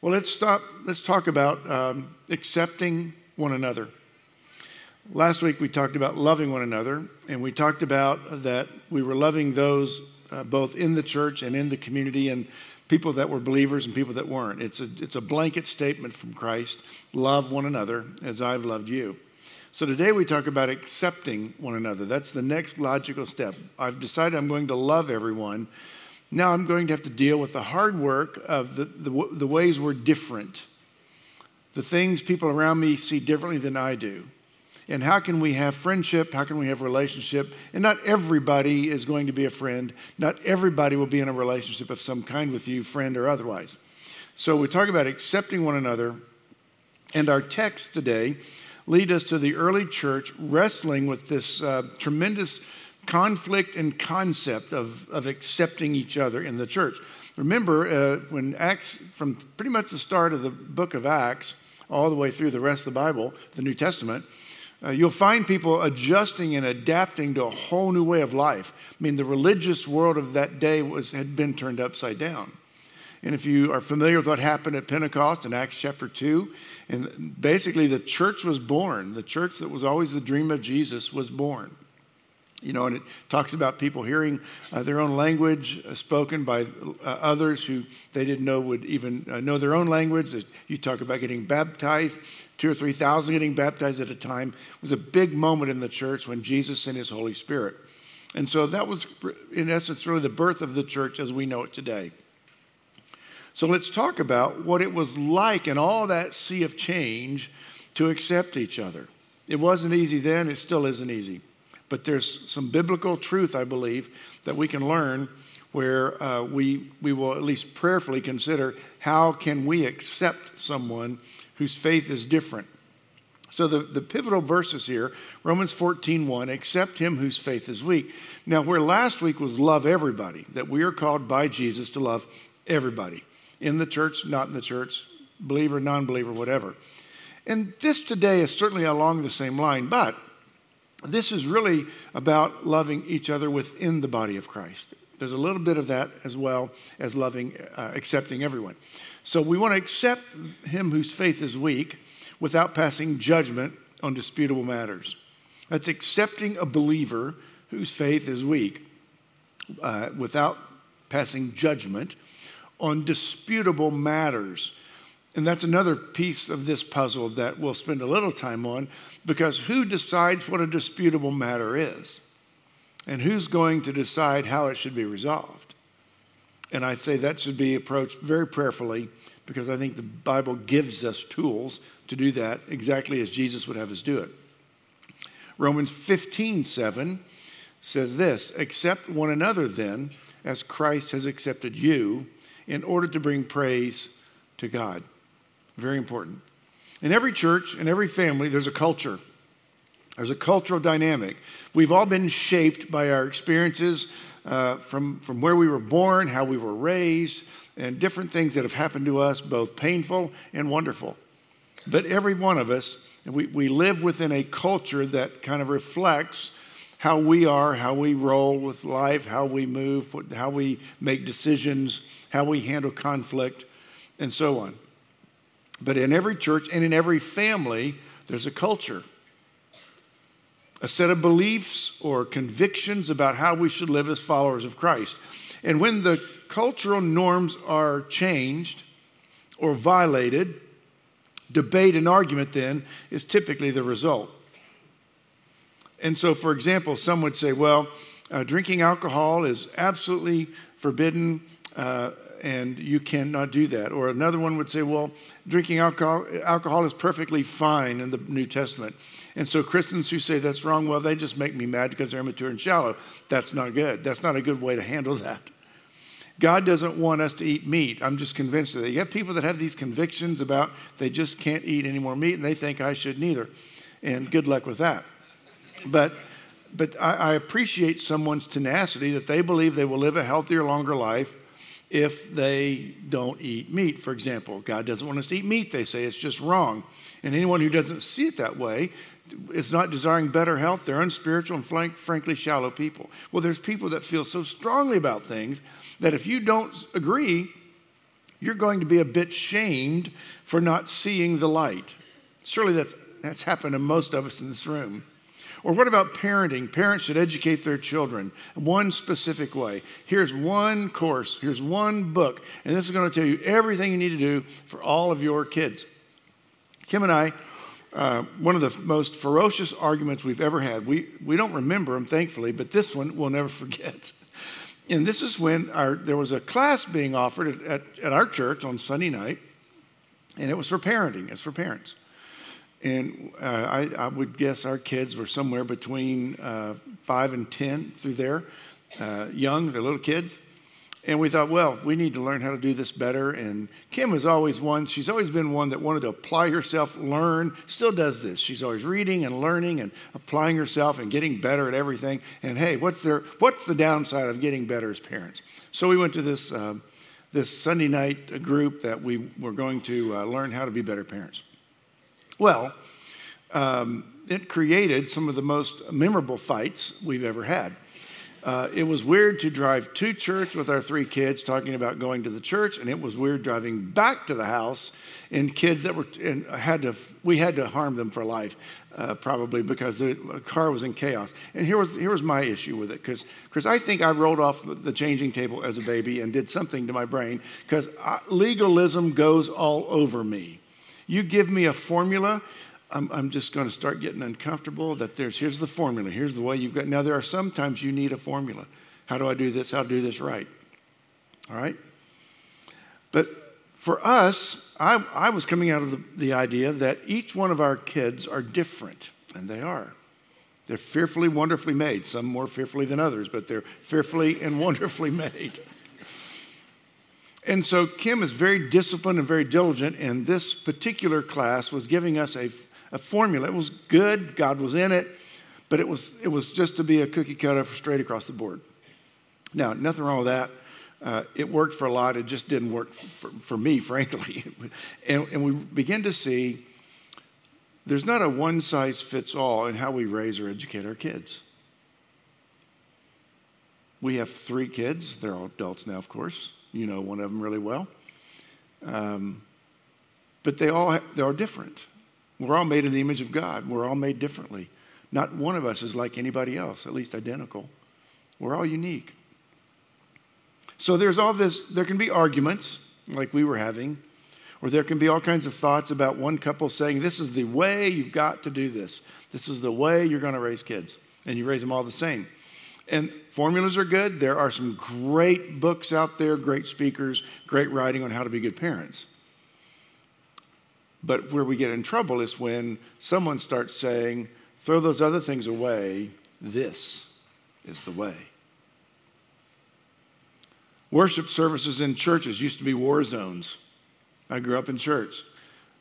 Well, let's stop. Let's talk about um, accepting one another. Last week we talked about loving one another, and we talked about that we were loving those uh, both in the church and in the community, and people that were believers and people that weren't. It's a, it's a blanket statement from Christ love one another as I've loved you. So today we talk about accepting one another. That's the next logical step. I've decided I'm going to love everyone. Now I'm going to have to deal with the hard work of the, the, the ways we're different, the things people around me see differently than I do. And how can we have friendship? How can we have relationship? And not everybody is going to be a friend. Not everybody will be in a relationship of some kind with you, friend or otherwise. So we talk about accepting one another. And our text today lead us to the early church wrestling with this uh, tremendous conflict and concept of, of accepting each other in the church. Remember, uh, when Acts, from pretty much the start of the book of Acts, all the way through the rest of the Bible, the New Testament, uh, you'll find people adjusting and adapting to a whole new way of life. I mean, the religious world of that day was, had been turned upside down. And if you are familiar with what happened at Pentecost in Acts chapter 2, and basically the church was born. The church that was always the dream of Jesus was born. You know, and it talks about people hearing uh, their own language uh, spoken by uh, others who they didn't know would even uh, know their own language. You talk about getting baptized, two or three thousand getting baptized at a time. It was a big moment in the church when Jesus sent his Holy Spirit. And so that was, in essence, really the birth of the church as we know it today. So let's talk about what it was like in all that sea of change to accept each other. It wasn't easy then, it still isn't easy. But there's some biblical truth, I believe, that we can learn where uh, we, we will at least prayerfully consider how can we accept someone whose faith is different. So the, the pivotal verses here, Romans 14, 1, accept him whose faith is weak. Now, where last week was love everybody, that we are called by Jesus to love everybody, in the church, not in the church, believer, non-believer, whatever. And this today is certainly along the same line, but this is really about loving each other within the body of Christ. There's a little bit of that as well as loving, uh, accepting everyone. So we want to accept him whose faith is weak without passing judgment on disputable matters. That's accepting a believer whose faith is weak uh, without passing judgment on disputable matters. And that's another piece of this puzzle that we'll spend a little time on because who decides what a disputable matter is? And who's going to decide how it should be resolved? And I say that should be approached very prayerfully because I think the Bible gives us tools to do that exactly as Jesus would have us do it. Romans 15, 7 says this Accept one another then, as Christ has accepted you, in order to bring praise to God. Very important. In every church, in every family, there's a culture. There's a cultural dynamic. We've all been shaped by our experiences uh, from, from where we were born, how we were raised, and different things that have happened to us, both painful and wonderful. But every one of us, we, we live within a culture that kind of reflects how we are, how we roll with life, how we move, how we make decisions, how we handle conflict, and so on. But in every church and in every family, there's a culture, a set of beliefs or convictions about how we should live as followers of Christ. And when the cultural norms are changed or violated, debate and argument then is typically the result. And so, for example, some would say, well, uh, drinking alcohol is absolutely forbidden uh, and you cannot do that. Or another one would say, well, drinking alcohol, alcohol is perfectly fine in the New Testament. And so Christians who say that's wrong, well, they just make me mad because they're immature and shallow. That's not good. That's not a good way to handle that. God doesn't want us to eat meat. I'm just convinced of that. You have people that have these convictions about they just can't eat any more meat and they think I should neither. And good luck with that. But but I, I appreciate someone's tenacity that they believe they will live a healthier, longer life if they don't eat meat, for example. God doesn't want us to eat meat, they say. It's just wrong. And anyone who doesn't see it that way is not desiring better health. They're unspiritual and frank, frankly shallow people. Well, there's people that feel so strongly about things that if you don't agree, you're going to be a bit shamed for not seeing the light. Surely that's, that's happened to most of us in this room. Or what about parenting? Parents should educate their children one specific way. Here's one course, here's one book, and this is going to tell you everything you need to do for all of your kids. Kim and I, uh, one of the most ferocious arguments we've ever had, we, we don't remember them, thankfully, but this one we'll never forget. And this is when our, there was a class being offered at, at, at our church on Sunday night, and it was for parenting, it's for parents. And uh, I, I, would guess our kids were somewhere between uh, five and 10 through there, uh, young, they're little kids. And we thought, well, we need to learn how to do this better. And Kim was always one, she's always been one that wanted to apply herself, learn, still does this. She's always reading and learning and applying herself and getting better at everything. And hey, what's, there, what's the downside of getting better as parents? So we went to this, um, this Sunday night group that we were going to uh, learn how to be better parents. Well, um, it created some of the most memorable fights we've ever had. Uh, it was weird to drive to church with our three kids talking about going to the church, and it was weird driving back to the house and kids that were and had to we had to harm them for life, uh, probably because the car was in chaos. And here was here was my issue with it because because I think I rolled off the changing table as a baby and did something to my brain because legalism goes all over me. You give me a formula, I'm, I'm just going to start getting uncomfortable that there's, here's the formula, here's the way you've got. Now, there are sometimes you need a formula. How do I do this? How do I do this right? All right? But for us, I, I was coming out of the, the idea that each one of our kids are different, and they are. They're fearfully, wonderfully made, some more fearfully than others, but they're fearfully and wonderfully made. And so Kim is very disciplined and very diligent, and this particular class was giving us a, a formula. It was good, God was in it, but it was, it was just to be a cookie cutter straight across the board. Now, nothing wrong with that. Uh, it worked for a lot, it just didn't work for, for me, frankly. and, and we begin to see there's not a one size fits all in how we raise or educate our kids. We have three kids, they're all adults now, of course. You know one of them really well. Um, but they all they are different. We're all made in the image of God. We're all made differently. Not one of us is like anybody else, at least identical. We're all unique. So there's all this, there can be arguments like we were having, or there can be all kinds of thoughts about one couple saying, This is the way you've got to do this. This is the way you're going to raise kids. And you raise them all the same. And formulas are good. There are some great books out there, great speakers, great writing on how to be good parents. But where we get in trouble is when someone starts saying, throw those other things away, this is the way. Worship services in churches used to be war zones. I grew up in church.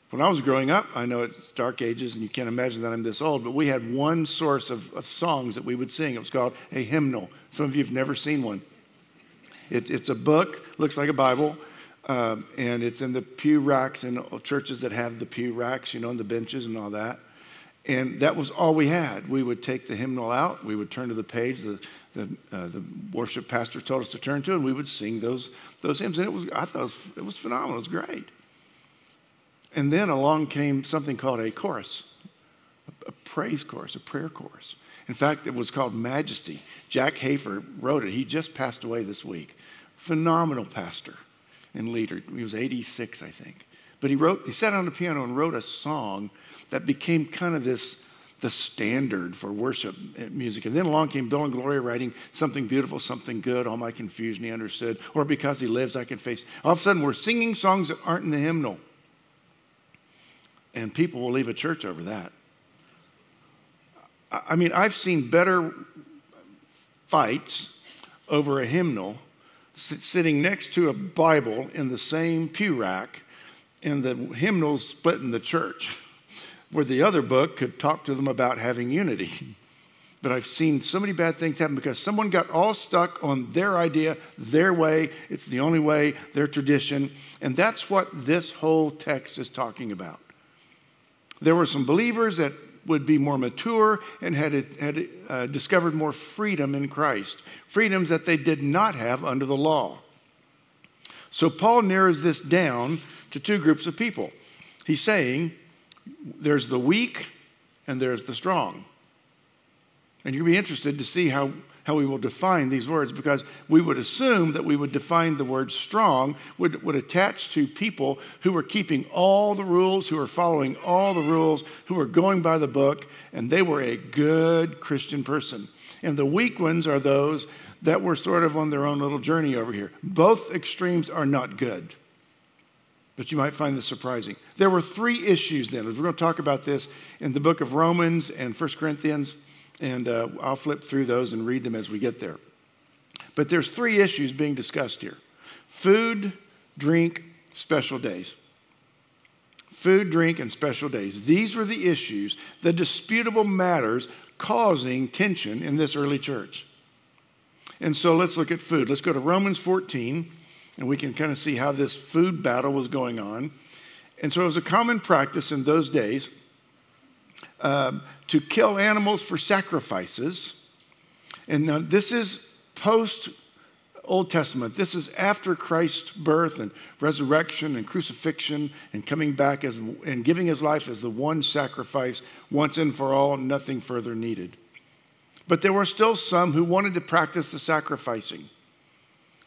When I was growing up, I know it's dark ages and you can't imagine that I'm this old, but we had one source of, of songs that we would sing. It was called a hymnal. Some of you have never seen one. It, it's a book, looks like a Bible, um, and it's in the pew racks in churches that have the pew racks, you know, and the benches and all that. And that was all we had. We would take the hymnal out, we would turn to the page the, the, uh, the worship pastor told us to turn to, and we would sing those, those hymns. And it was, I thought it was, it was phenomenal, it was great. And then along came something called a chorus, a praise chorus, a prayer chorus. In fact, it was called Majesty. Jack Hayford wrote it. He just passed away this week. Phenomenal pastor and leader. He was 86, I think. But he wrote, he sat on the piano and wrote a song that became kind of this the standard for worship music. And then along came Bill and Gloria writing something beautiful, something good, all my confusion he understood, or because he lives I can face. All of a sudden we're singing songs that aren't in the hymnal. And people will leave a church over that. I mean, I've seen better fights over a hymnal sitting next to a Bible in the same pew rack, and the hymnals split in the church, where the other book could talk to them about having unity. But I've seen so many bad things happen because someone got all stuck on their idea, their way. It's the only way, their tradition. And that's what this whole text is talking about. There were some believers that would be more mature and had, had uh, discovered more freedom in Christ, freedoms that they did not have under the law. So Paul narrows this down to two groups of people. He's saying there's the weak and there's the strong. And you'll be interested to see how, how we will define these words because we would assume that we would define the word strong would, would attach to people who were keeping all the rules, who were following all the rules, who were going by the book, and they were a good Christian person. And the weak ones are those that were sort of on their own little journey over here. Both extremes are not good but you might find this surprising. There were three issues then. We're going to talk about this in the book of Romans and 1 Corinthians. And uh, I'll flip through those and read them as we get there. But there's three issues being discussed here food, drink, special days. Food, drink, and special days. These were the issues, the disputable matters causing tension in this early church. And so let's look at food. Let's go to Romans 14, and we can kind of see how this food battle was going on. And so it was a common practice in those days um, to kill animals for sacrifices. And this is post Old Testament. This is after Christ's birth and resurrection and crucifixion and coming back as, and giving his life as the one sacrifice once and for all, nothing further needed. But there were still some who wanted to practice the sacrificing.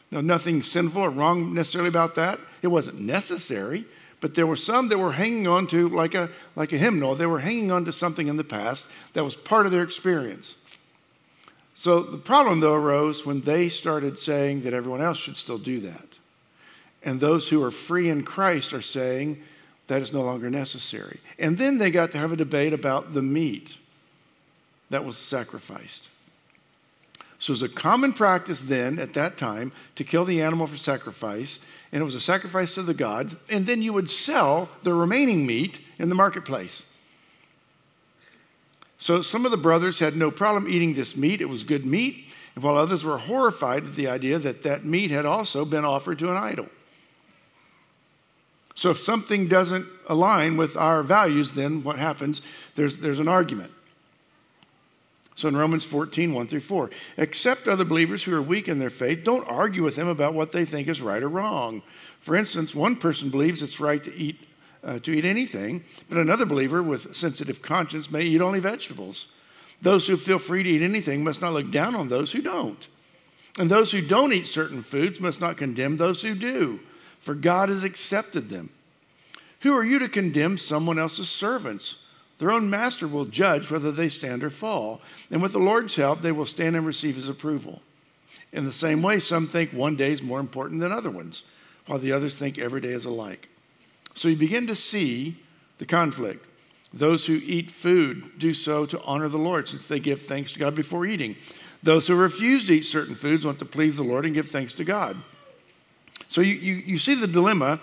Now, nothing sinful or wrong necessarily about that. It wasn't necessary, but there were some that were hanging on to, like a, like a hymnal, they were hanging on to something in the past that was part of their experience. So the problem, though, arose when they started saying that everyone else should still do that. And those who are free in Christ are saying that is no longer necessary. And then they got to have a debate about the meat that was sacrificed. So it was a common practice then, at that time, to kill the animal for sacrifice, and it was a sacrifice to the gods, and then you would sell the remaining meat in the marketplace. So some of the brothers had no problem eating this meat, it was good meat, and while others were horrified at the idea that that meat had also been offered to an idol. So if something doesn't align with our values, then what happens? There's, there's an argument. So in Romans 14, 1 through 4, accept other believers who are weak in their faith. Don't argue with them about what they think is right or wrong. For instance, one person believes it's right to eat, uh, to eat anything, but another believer with sensitive conscience may eat only vegetables. Those who feel free to eat anything must not look down on those who don't. And those who don't eat certain foods must not condemn those who do, for God has accepted them. Who are you to condemn someone else's servants? Their own master will judge whether they stand or fall. And with the Lord's help, they will stand and receive his approval. In the same way, some think one day is more important than other ones, while the others think every day is alike. So you begin to see the conflict. Those who eat food do so to honor the Lord, since they give thanks to God before eating. Those who refuse to eat certain foods want to please the Lord and give thanks to God. So you, you, you see the dilemma,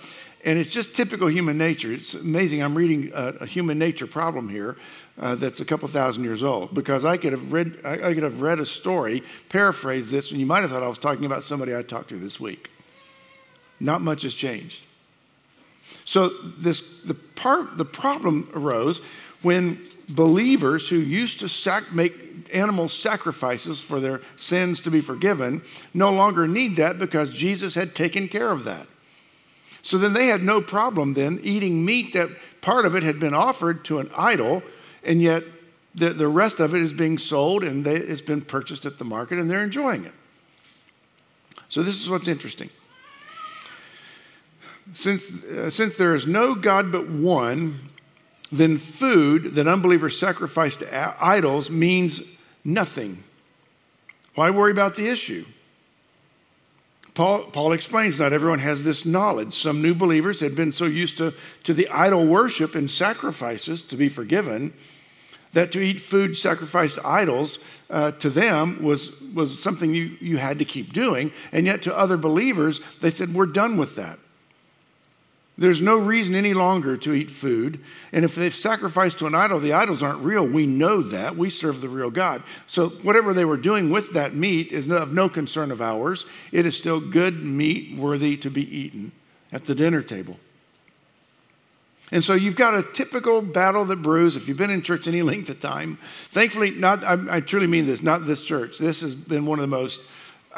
and it's just typical human nature. It's amazing. I'm reading a, a human nature problem here uh, that's a couple thousand years old because I could have read I, I could have read a story, paraphrased this, and you might have thought I was talking about somebody I talked to this week. Not much has changed. So this the part the problem arose when believers who used to sac- make animal sacrifices for their sins to be forgiven no longer need that because Jesus had taken care of that. So then they had no problem then eating meat that part of it had been offered to an idol, and yet the, the rest of it is being sold and they, it's been purchased at the market and they're enjoying it. So this is what's interesting. Since, uh, since there is no God but one, then food that unbelievers sacrifice to idols means nothing. Why worry about the issue? Paul, Paul explains not everyone has this knowledge. Some new believers had been so used to, to the idol worship and sacrifices to be forgiven that to eat food sacrificed to idols uh, to them was, was something you, you had to keep doing. And yet to other believers, they said, We're done with that. There's no reason any longer to eat food. And if they've sacrificed to an idol, the idols aren't real. We know that. We serve the real God. So whatever they were doing with that meat is of no concern of ours. It is still good meat worthy to be eaten at the dinner table. And so you've got a typical battle that brews. If you've been in church any length of time, thankfully, not I, I truly mean this, not this church. This has been one of the most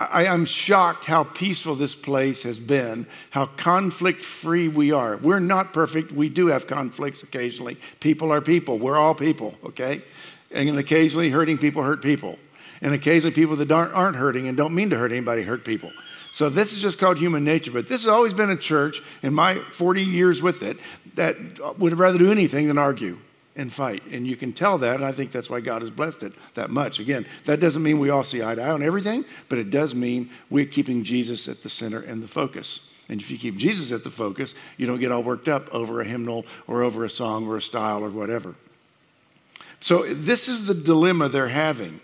I am shocked how peaceful this place has been, how conflict free we are. We're not perfect. We do have conflicts occasionally. People are people. We're all people, okay? And occasionally, hurting people hurt people. And occasionally, people that aren't, hurting and don't mean to hurt anybody hurt people. So, this is just called human nature. But this has always been a church in my 40 years with it that would rather do anything than argue and fight. And you can tell that, and I think that's why God has blessed it that much. Again, that doesn't mean we all see eye to eye on everything, but it does mean we're keeping Jesus at the center and the focus. And if you keep Jesus at the focus, you don't get all worked up over a hymnal or over a song or a style or whatever. So, this is the dilemma they're having.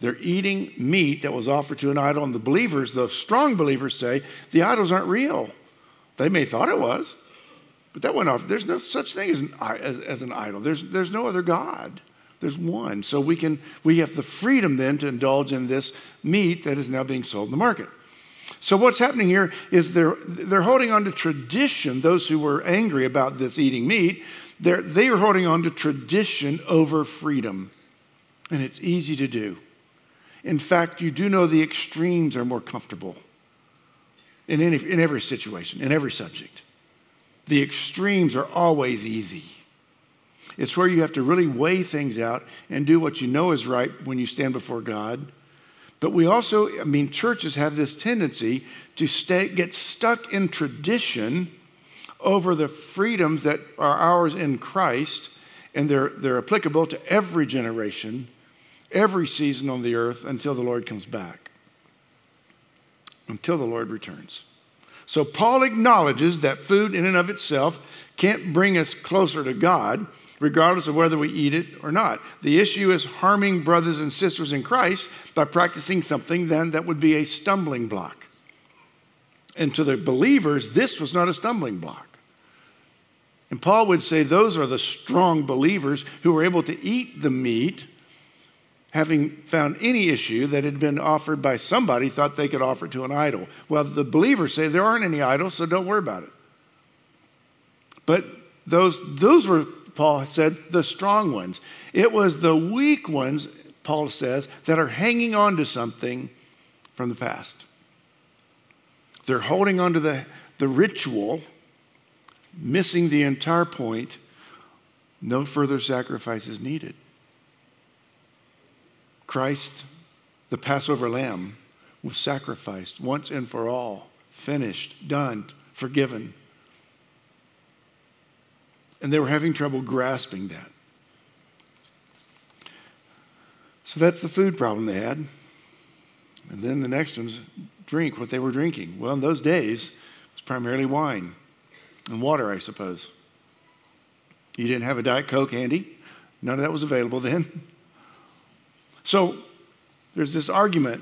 They're eating meat that was offered to an idol, and the believers, the strong believers, say the idols aren't real. They may have thought it was, but that went off. There's no such thing as an, as, as an idol. There's, there's no other God. There's one. So we can we have the freedom then to indulge in this meat that is now being sold in the market. So what's happening here is they're they're holding on to tradition. Those who were angry about this eating meat, they're they are holding on to tradition over freedom, and it's easy to do. In fact, you do know the extremes are more comfortable in any in every situation, in every subject. The extremes are always easy. It's where you have to really weigh things out and do what you know is right when you stand before God. But we also, I mean, churches have this tendency to stay, get stuck in tradition over the freedoms that are ours in Christ, and they're, they're applicable to every generation, every season on the earth until the Lord comes back, until the Lord returns. So Paul acknowledges that food in and of itself can't bring us closer to God, regardless of whether we eat it or not. The issue is harming brothers and sisters in Christ by practicing something then that would be a stumbling block. And to the believers, this was not a stumbling block. And Paul would say those are the strong believers who were able to eat the meat having found any issue that had been offered by somebody, thought they could offer to an idol. Well, the believers say there aren't any idols, so don't worry about it. But those, those were, Paul said, the strong ones. It was the weak ones, Paul says, that are hanging on to something from the past. They're holding on to the, the ritual, missing the entire point. No further sacrifice is needed. Christ, the Passover lamb, was sacrificed once and for all, finished, done, forgiven. And they were having trouble grasping that. So that's the food problem they had. And then the next one's drink, what they were drinking. Well, in those days, it was primarily wine and water, I suppose. You didn't have a Diet Coke handy, none of that was available then. So there's this argument.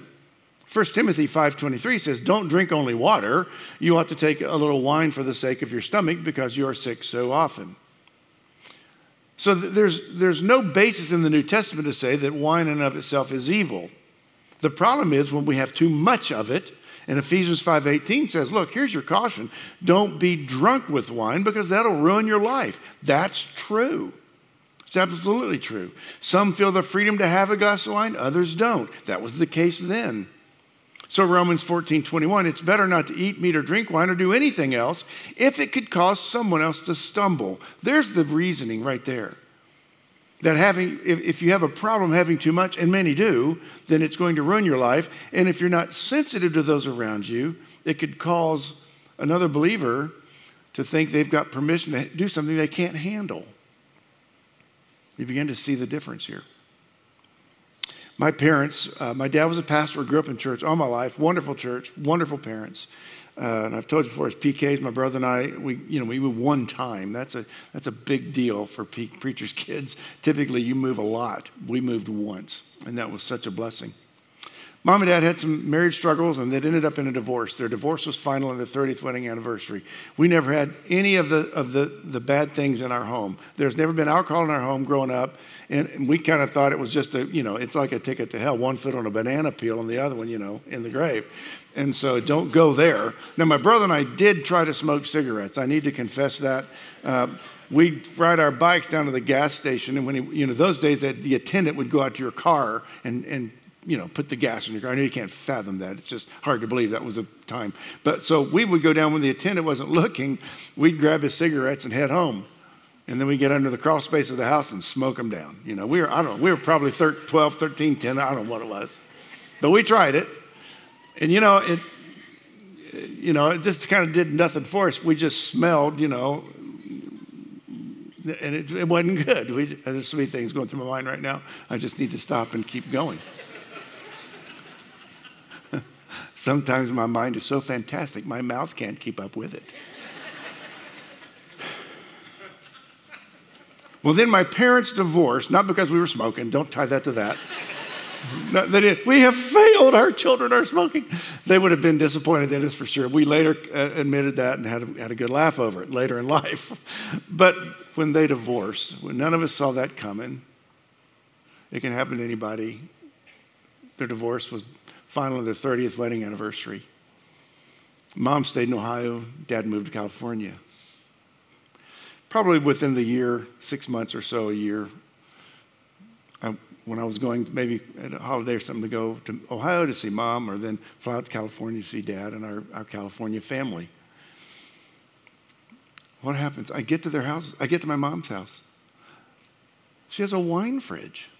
1 Timothy 5:23 says, "Don't drink only water. You ought to take a little wine for the sake of your stomach because you are sick so often." So there's, there's no basis in the New Testament to say that wine in and of itself is evil. The problem is when we have too much of it, and Ephesians 5:18 says, "Look, here's your caution. Don't be drunk with wine because that'll ruin your life." That's true. It's absolutely true. Some feel the freedom to have a glass of wine, others don't. That was the case then. So Romans 14, 21, it's better not to eat meat or drink wine or do anything else if it could cause someone else to stumble. There's the reasoning right there. That having, if, if you have a problem having too much, and many do, then it's going to ruin your life. And if you're not sensitive to those around you, it could cause another believer to think they've got permission to do something they can't handle. You begin to see the difference here. My parents, uh, my dad was a pastor, grew up in church all my life, wonderful church, wonderful parents. Uh, and I've told you before, as PKs, my brother and I, we, you know, we move one time. That's a, that's a big deal for pe- preachers' kids. Typically, you move a lot. We moved once, and that was such a blessing. Mom and dad had some marriage struggles and they ended up in a divorce. Their divorce was final on their 30th wedding anniversary. We never had any of the, of the, the bad things in our home. There's never been alcohol in our home growing up. And we kind of thought it was just a, you know, it's like a ticket to hell, one foot on a banana peel and the other one, you know, in the grave. And so don't go there. Now, my brother and I did try to smoke cigarettes. I need to confess that. Uh, we'd ride our bikes down to the gas station, and when he, you know, those days the attendant would go out to your car and, and you know, put the gas in your car. I know you can't fathom that. It's just hard to believe that was the time. But so we would go down when the attendant wasn't looking. We'd grab his cigarettes and head home. And then we get under the crawl space of the house and smoke them down. You know, we were, I don't know, we were probably 13, 12, 13, 10, I don't know what it was. But we tried it. And, you know, it, you know, it just kind of did nothing for us. We just smelled, you know, and it, it wasn't good. We, there's so many things going through my mind right now. I just need to stop and keep going. Sometimes my mind is so fantastic, my mouth can't keep up with it. well, then my parents divorced, not because we were smoking, don't tie that to that. They did. We have failed. Our children are smoking. They would have been disappointed in us for sure. We later uh, admitted that and had a, had a good laugh over it later in life. But when they divorced, when none of us saw that coming, it can happen to anybody. Their divorce was finally their 30th wedding anniversary. Mom stayed in Ohio, dad moved to California. Probably within the year, six months or so, a year, I, when I was going maybe at a holiday or something to go to Ohio to see mom or then fly out to California to see dad and our, our California family. What happens? I get to their house, I get to my mom's house. She has a wine fridge.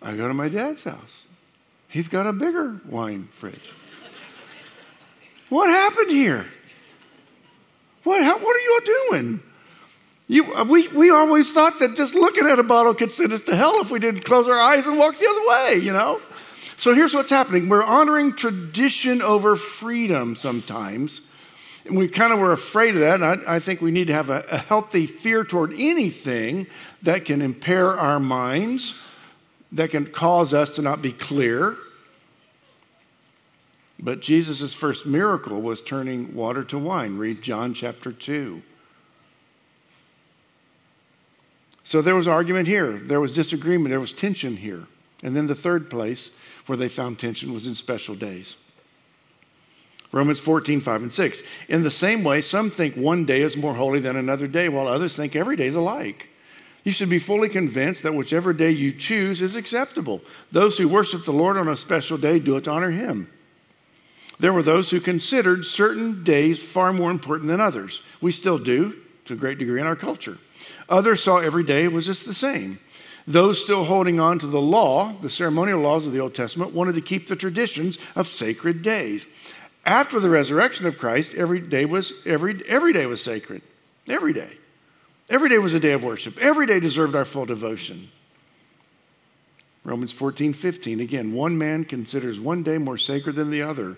I go to my dad's house. He's got a bigger wine fridge. What happened here? What, how, what are you doing? You, uh, we, we always thought that just looking at a bottle could send us to hell if we didn't close our eyes and walk the other way, you know? So here's what's happening we're honoring tradition over freedom sometimes. And we kind of were afraid of that. And I, I think we need to have a, a healthy fear toward anything that can impair our minds that can cause us to not be clear. But Jesus' first miracle was turning water to wine. Read John chapter 2. So there was argument here, there was disagreement, there was tension here. And then the third place where they found tension was in special days. Romans 14, 5 and 6. In the same way, some think one day is more holy than another day, while others think every day is alike. You should be fully convinced that whichever day you choose is acceptable. Those who worship the Lord on a special day do it to honor Him. There were those who considered certain days far more important than others. We still do, to a great degree, in our culture. Others saw every day was just the same. Those still holding on to the law, the ceremonial laws of the Old Testament, wanted to keep the traditions of sacred days. After the resurrection of Christ, every day was every every day was sacred. Every day. Every day was a day of worship. Every day deserved our full devotion. Romans 14, 15. Again, one man considers one day more sacred than the other.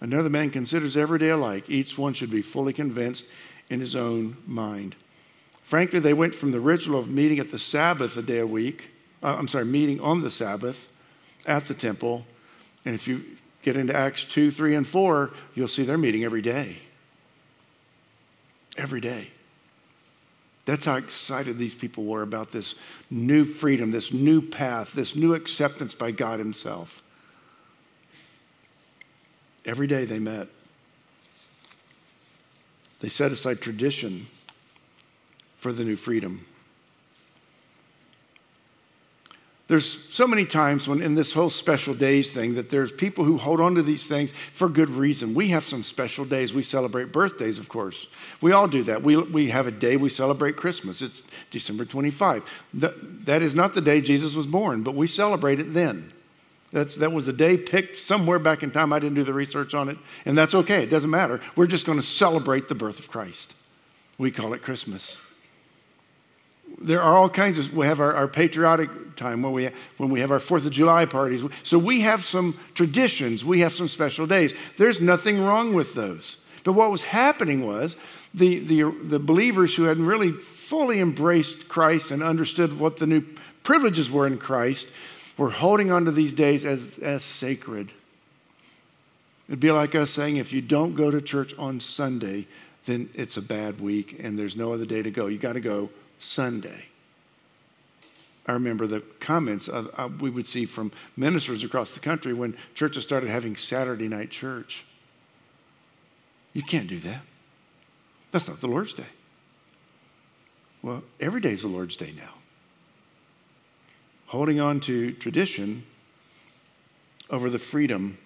Another man considers every day alike. Each one should be fully convinced in his own mind. Frankly, they went from the ritual of meeting at the Sabbath a day a week, uh, I'm sorry, meeting on the Sabbath at the temple. And if you get into Acts 2, 3, and 4, you'll see they're meeting every day. Every day. That's how excited these people were about this new freedom, this new path, this new acceptance by God Himself. Every day they met. They set aside tradition for the new freedom. There's so many times when in this whole special days thing that there's people who hold on to these things for good reason. We have some special days. We celebrate birthdays, of course. We all do that. We, we have a day we celebrate Christmas. It's December 25. That, that is not the day Jesus was born, but we celebrate it then. That's, that was the day picked somewhere back in time. I didn't do the research on it, and that's okay. It doesn't matter. We're just going to celebrate the birth of Christ. We call it Christmas there are all kinds of we have our, our, patriotic time when we when we have our fourth of july parties. So we have some traditions. We have some special days. There's nothing wrong with those. But what was happening was the the, the believers who hadn't really fully embraced christ and understood what the new privileges were in christ were holding on to these days as as sacred. It'd be like us saying if you don't go to church on sunday then it's a bad week and there's no other day to go. You got to go Sunday. I remember the comments of, uh, we would see from ministers across the country when churches started having Saturday night church. You can't do that. That's not the Lord's Day. Well, every day is the Lord's Day now. holding on to tradition over the freedom,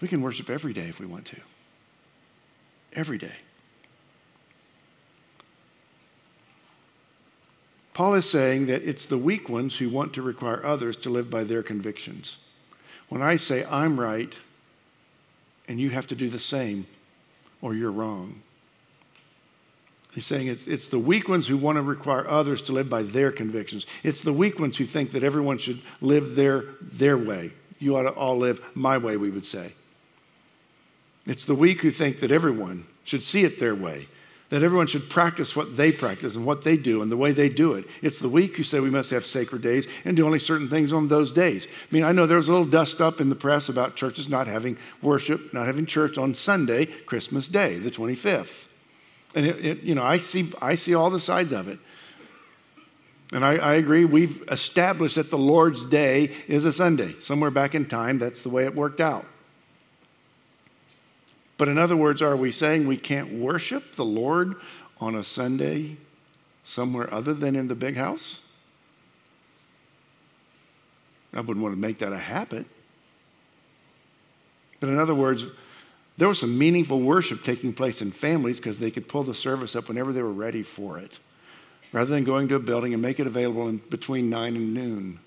we can worship every day if we want to. Every day. Paul is saying that it's the weak ones who want to require others to live by their convictions. When I say I'm right and you have to do the same, or you're wrong. He's saying it's, it's the weak ones who want to require others to live by their convictions. It's the weak ones who think that everyone should live their, their way. You ought to all live my way, we would say. It's the weak who think that everyone should see it their way, that everyone should practice what they practice and what they do and the way they do it. It's the weak who say we must have sacred days and do only certain things on those days. I mean, I know there was a little dust up in the press about churches not having worship, not having church on Sunday, Christmas Day, the 25th. And it, it, you know, I see, I see all the sides of it. And I, I, agree, we've established that the Lord's Day is a Sunday. Somewhere back in time, that's the way it worked out. But in other words, are we saying we can't worship the Lord on a Sunday somewhere other than in the big house? I wouldn't want to make that a habit. But in other words, there was some meaningful worship taking place in families because they could pull the service up whenever they were ready for it, rather than going to a building and make it available in between 9 and noon.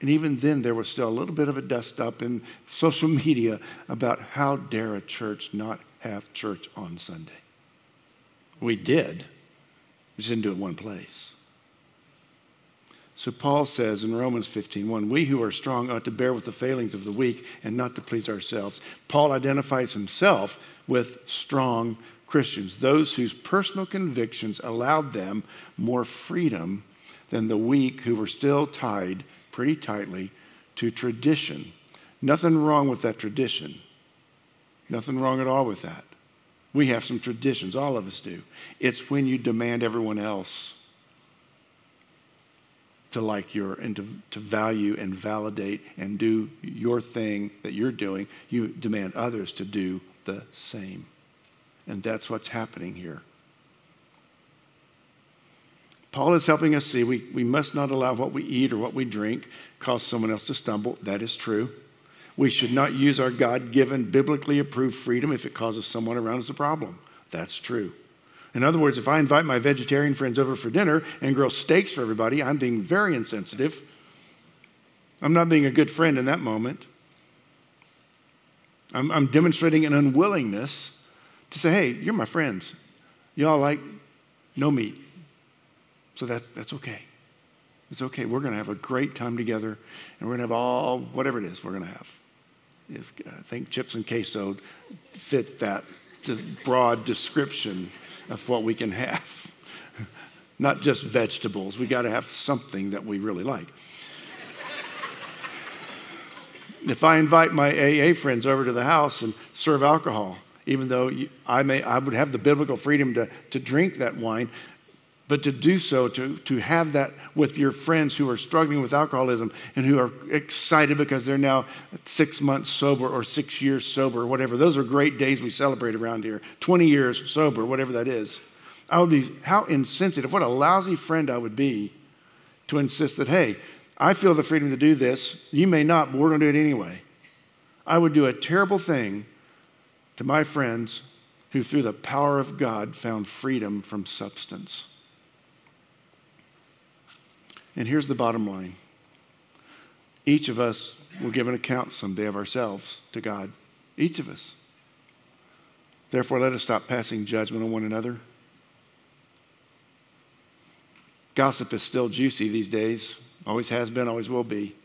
And even then, there was still a little bit of a dust up in social media about how dare a church not have church on Sunday. We did, we just didn't do it in one place. So Paul says in Romans 15:1, we who are strong ought to bear with the failings of the weak and not to please ourselves. Paul identifies himself with strong Christians, those whose personal convictions allowed them more freedom than the weak who were still tied pretty tightly to tradition. Nothing wrong with that tradition. Nothing wrong at all with that. We have some traditions, all of us do. It's when you demand everyone else to like your and to, to value and validate and do your thing that you're doing, you demand others to do the same. And that's what's happening here. Paul is helping us see we, we must not allow what we eat or what we drink cause someone else to stumble. That is true. We should not use our God given, biblically approved freedom if it causes someone around us a problem. That's true. In other words, if I invite my vegetarian friends over for dinner and grill steaks for everybody, I'm being very insensitive. I'm not being a good friend in that moment. I'm, I'm demonstrating an unwillingness to say, hey, you're my friends. Y'all like no meat. So that's, that's okay. It's okay. We're going to have a great time together, and we're going to have all, whatever it is, we're going to have. I uh, think chips and queso fit that broad description of what we can have. Not just vegetables, we got to have something that we really like. if I invite my AA friends over to the house and serve alcohol, even though I, may, I would have the biblical freedom to, to drink that wine, but to do so, to, to have that with your friends who are struggling with alcoholism and who are excited because they're now six months sober or six years sober or whatever, those are great days we celebrate around here. 20 years sober, whatever that is. I would be, how insensitive, what a lousy friend I would be to insist that, hey, I feel the freedom to do this. You may not, but we're going to do it anyway. I would do a terrible thing to my friends who, through the power of God, found freedom from substance. And here's the bottom line each of us will give an account someday of ourselves to God. Each of us. Therefore, let us stop passing judgment on one another. Gossip is still juicy these days, always has been, always will be.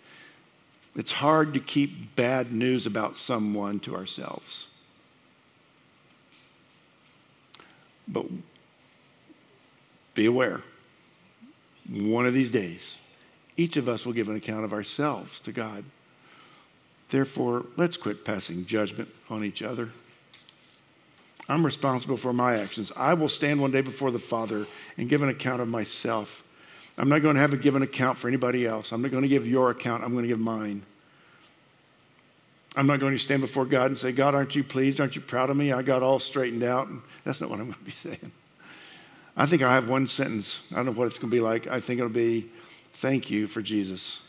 It's hard to keep bad news about someone to ourselves. But be aware one of these days, each of us will give an account of ourselves to God. Therefore, let's quit passing judgment on each other. I'm responsible for my actions. I will stand one day before the Father and give an account of myself. I'm not going to have a give an account for anybody else. I'm not going to give your account. I'm going to give mine. I'm not going to stand before God and say, God, aren't you pleased? Aren't you proud of me? I got all straightened out. And that's not what I'm going to be saying. I think I have one sentence. I don't know what it's going to be like. I think it'll be thank you for Jesus.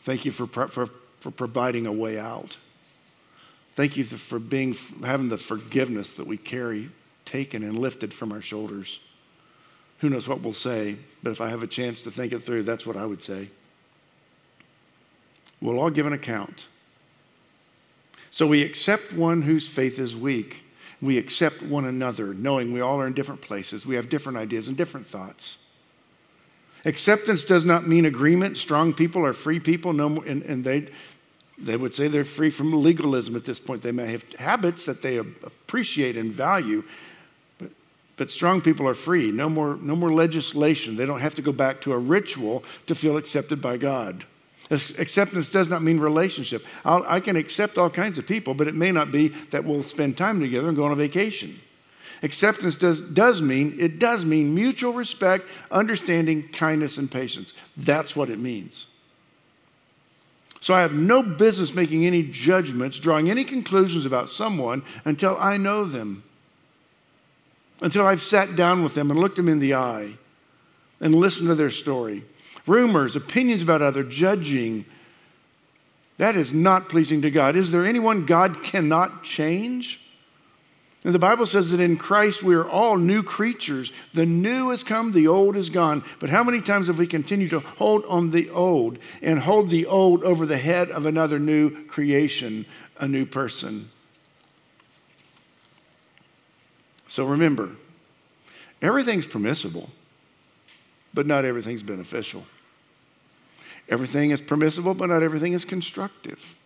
Thank you for, for, for providing a way out. Thank you for being, having the forgiveness that we carry taken and lifted from our shoulders. Who knows what we'll say, but if I have a chance to think it through, that's what I would say. We'll all give an account. So we accept one whose faith is weak. We accept one another, knowing we all are in different places. We have different ideas and different thoughts. Acceptance does not mean agreement. Strong people are free people, no more, and, and they, they would say they're free from legalism at this point. They may have habits that they appreciate and value, but, but strong people are free. No more, no more legislation. They don't have to go back to a ritual to feel accepted by God. Acceptance does not mean relationship. I'll, i can accept all kinds of people, but it may not be that we'll spend time together and go on a vacation. Acceptance does, does mean, it does mean mutual respect, understanding, kindness, and patience. That's what it means. So I have no business making any judgments, drawing any conclusions about someone until I know them, until I've sat down with them and looked them in the eye and listened to their story. Rumors, opinions about other, judging, that is not pleasing to God. Is there anyone God cannot change? And the Bible says that in Christ we are all new creatures. The new has come, the old is gone. But how many times have we continued to hold on the old and hold the old over the head of another new creation, a new person? So remember, everything's permissible, but not everything's beneficial. Everything is permissible, but not everything is constructive.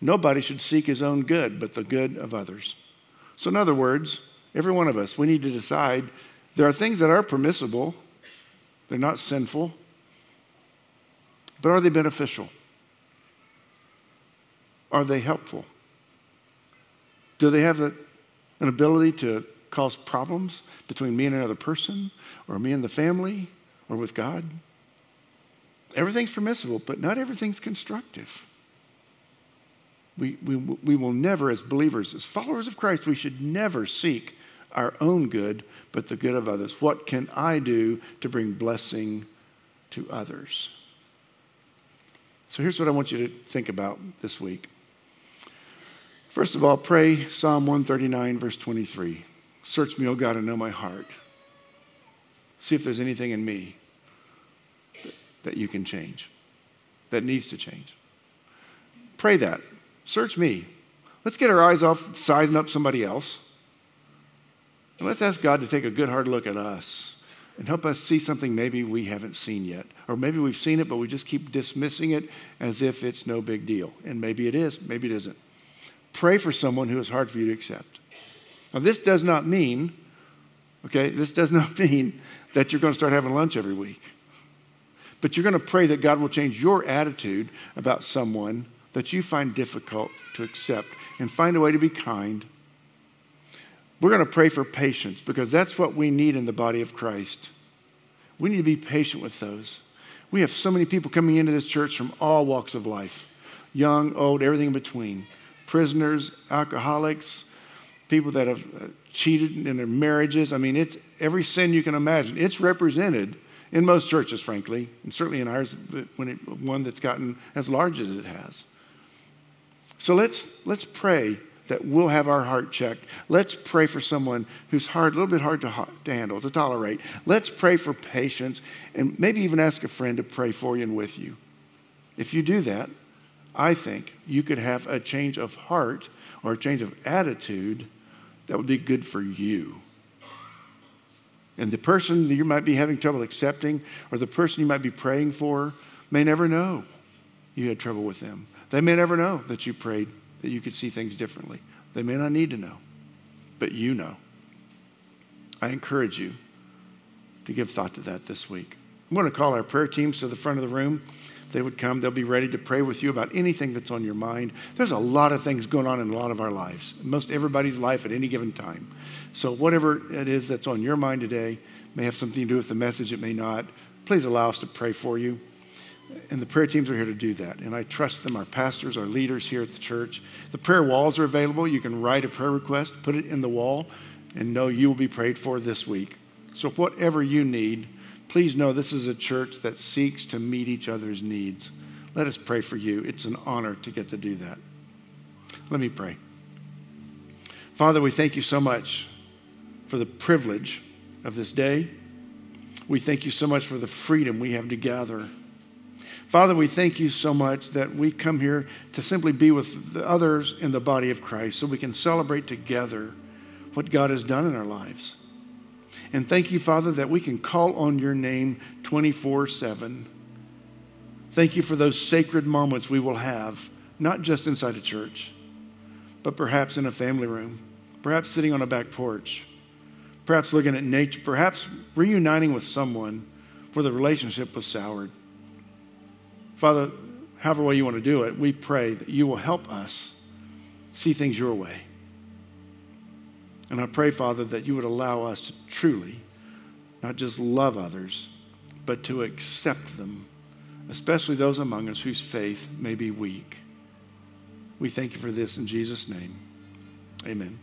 Nobody should seek his own good, but the good of others. So, in other words, every one of us, we need to decide there are things that are permissible, they're not sinful, but are they beneficial? Are they helpful? Do they have a, an ability to cause problems between me and another person, or me and the family, or with God? Everything's permissible, but not everything's constructive. We, we, we will never, as believers, as followers of Christ, we should never seek our own good, but the good of others. What can I do to bring blessing to others? So here's what I want you to think about this week. First of all, pray Psalm 139, verse 23. Search me, O God, and know my heart. See if there's anything in me that you can change, that needs to change. Pray that Search me. Let's get our eyes off sizing up somebody else. And let's ask God to take a good hard look at us and help us see something maybe we haven't seen yet. Or maybe we've seen it, but we just keep dismissing it as if it's no big deal. And maybe it is, maybe it isn't. Pray for someone who is hard for you to accept. Now, this does not mean, okay, this does not mean that you're going to start having lunch every week. But you're going to pray that God will change your attitude about someone that you find difficult to accept and find a way to be kind. We're going to pray for patience because that's what we need in the body of Christ. We need to be patient with those. We have so many people coming into this church from all walks of life young, old, everything in between prisoners, alcoholics, people that have uh, cheated in their marriages. I mean, it's every sin you can imagine. It's represented in most churches, frankly, and certainly in ours, when it, one that's gotten as large as it has. So let's, let's pray that we'll have our heart checked. Let's pray for someone who's hard, a little bit hard to, to handle, to tolerate. Let's pray for patience and maybe even ask a friend to pray for you and with you. If you do that, I think you could have a change of heart or a change of attitude that would be good for you. And the person that you might be having trouble accepting or the person you might be praying for may never know you had trouble with them. They may never know that you prayed, that you could see things differently. They may not need to know, but you know. I encourage you to give thought to that this week. I'm going to call our prayer teams to the front of the room. They would come, they'll be ready to pray with you about anything that's on your mind. There's a lot of things going on in a lot of our lives, most everybody's life at any given time. So, whatever it is that's on your mind today may have something to do with the message, it may not. Please allow us to pray for you. And the prayer teams are here to do that. And I trust them, our pastors, our leaders here at the church. The prayer walls are available. You can write a prayer request, put it in the wall, and know you will be prayed for this week. So, whatever you need, Please know this is a church that seeks to meet each other's needs. Let us pray for you. It's an honor to get to do that. Let me pray. Father, we thank you so much for the privilege of this day. We thank you so much for the freedom we have to gather. Father, we thank you so much that we come here to simply be with the others in the body of Christ so we can celebrate together what God has done in our lives. And thank you, Father, that we can call on your name 24 7. Thank you for those sacred moments we will have, not just inside a church, but perhaps in a family room, perhaps sitting on a back porch, perhaps looking at nature, perhaps reuniting with someone where the relationship was soured. Father, however way you want to do it, we pray that you will help us see things your way. And I pray, Father, that you would allow us to truly not just love others, but to accept them, especially those among us whose faith may be weak. We thank you for this in Jesus' name. Amen.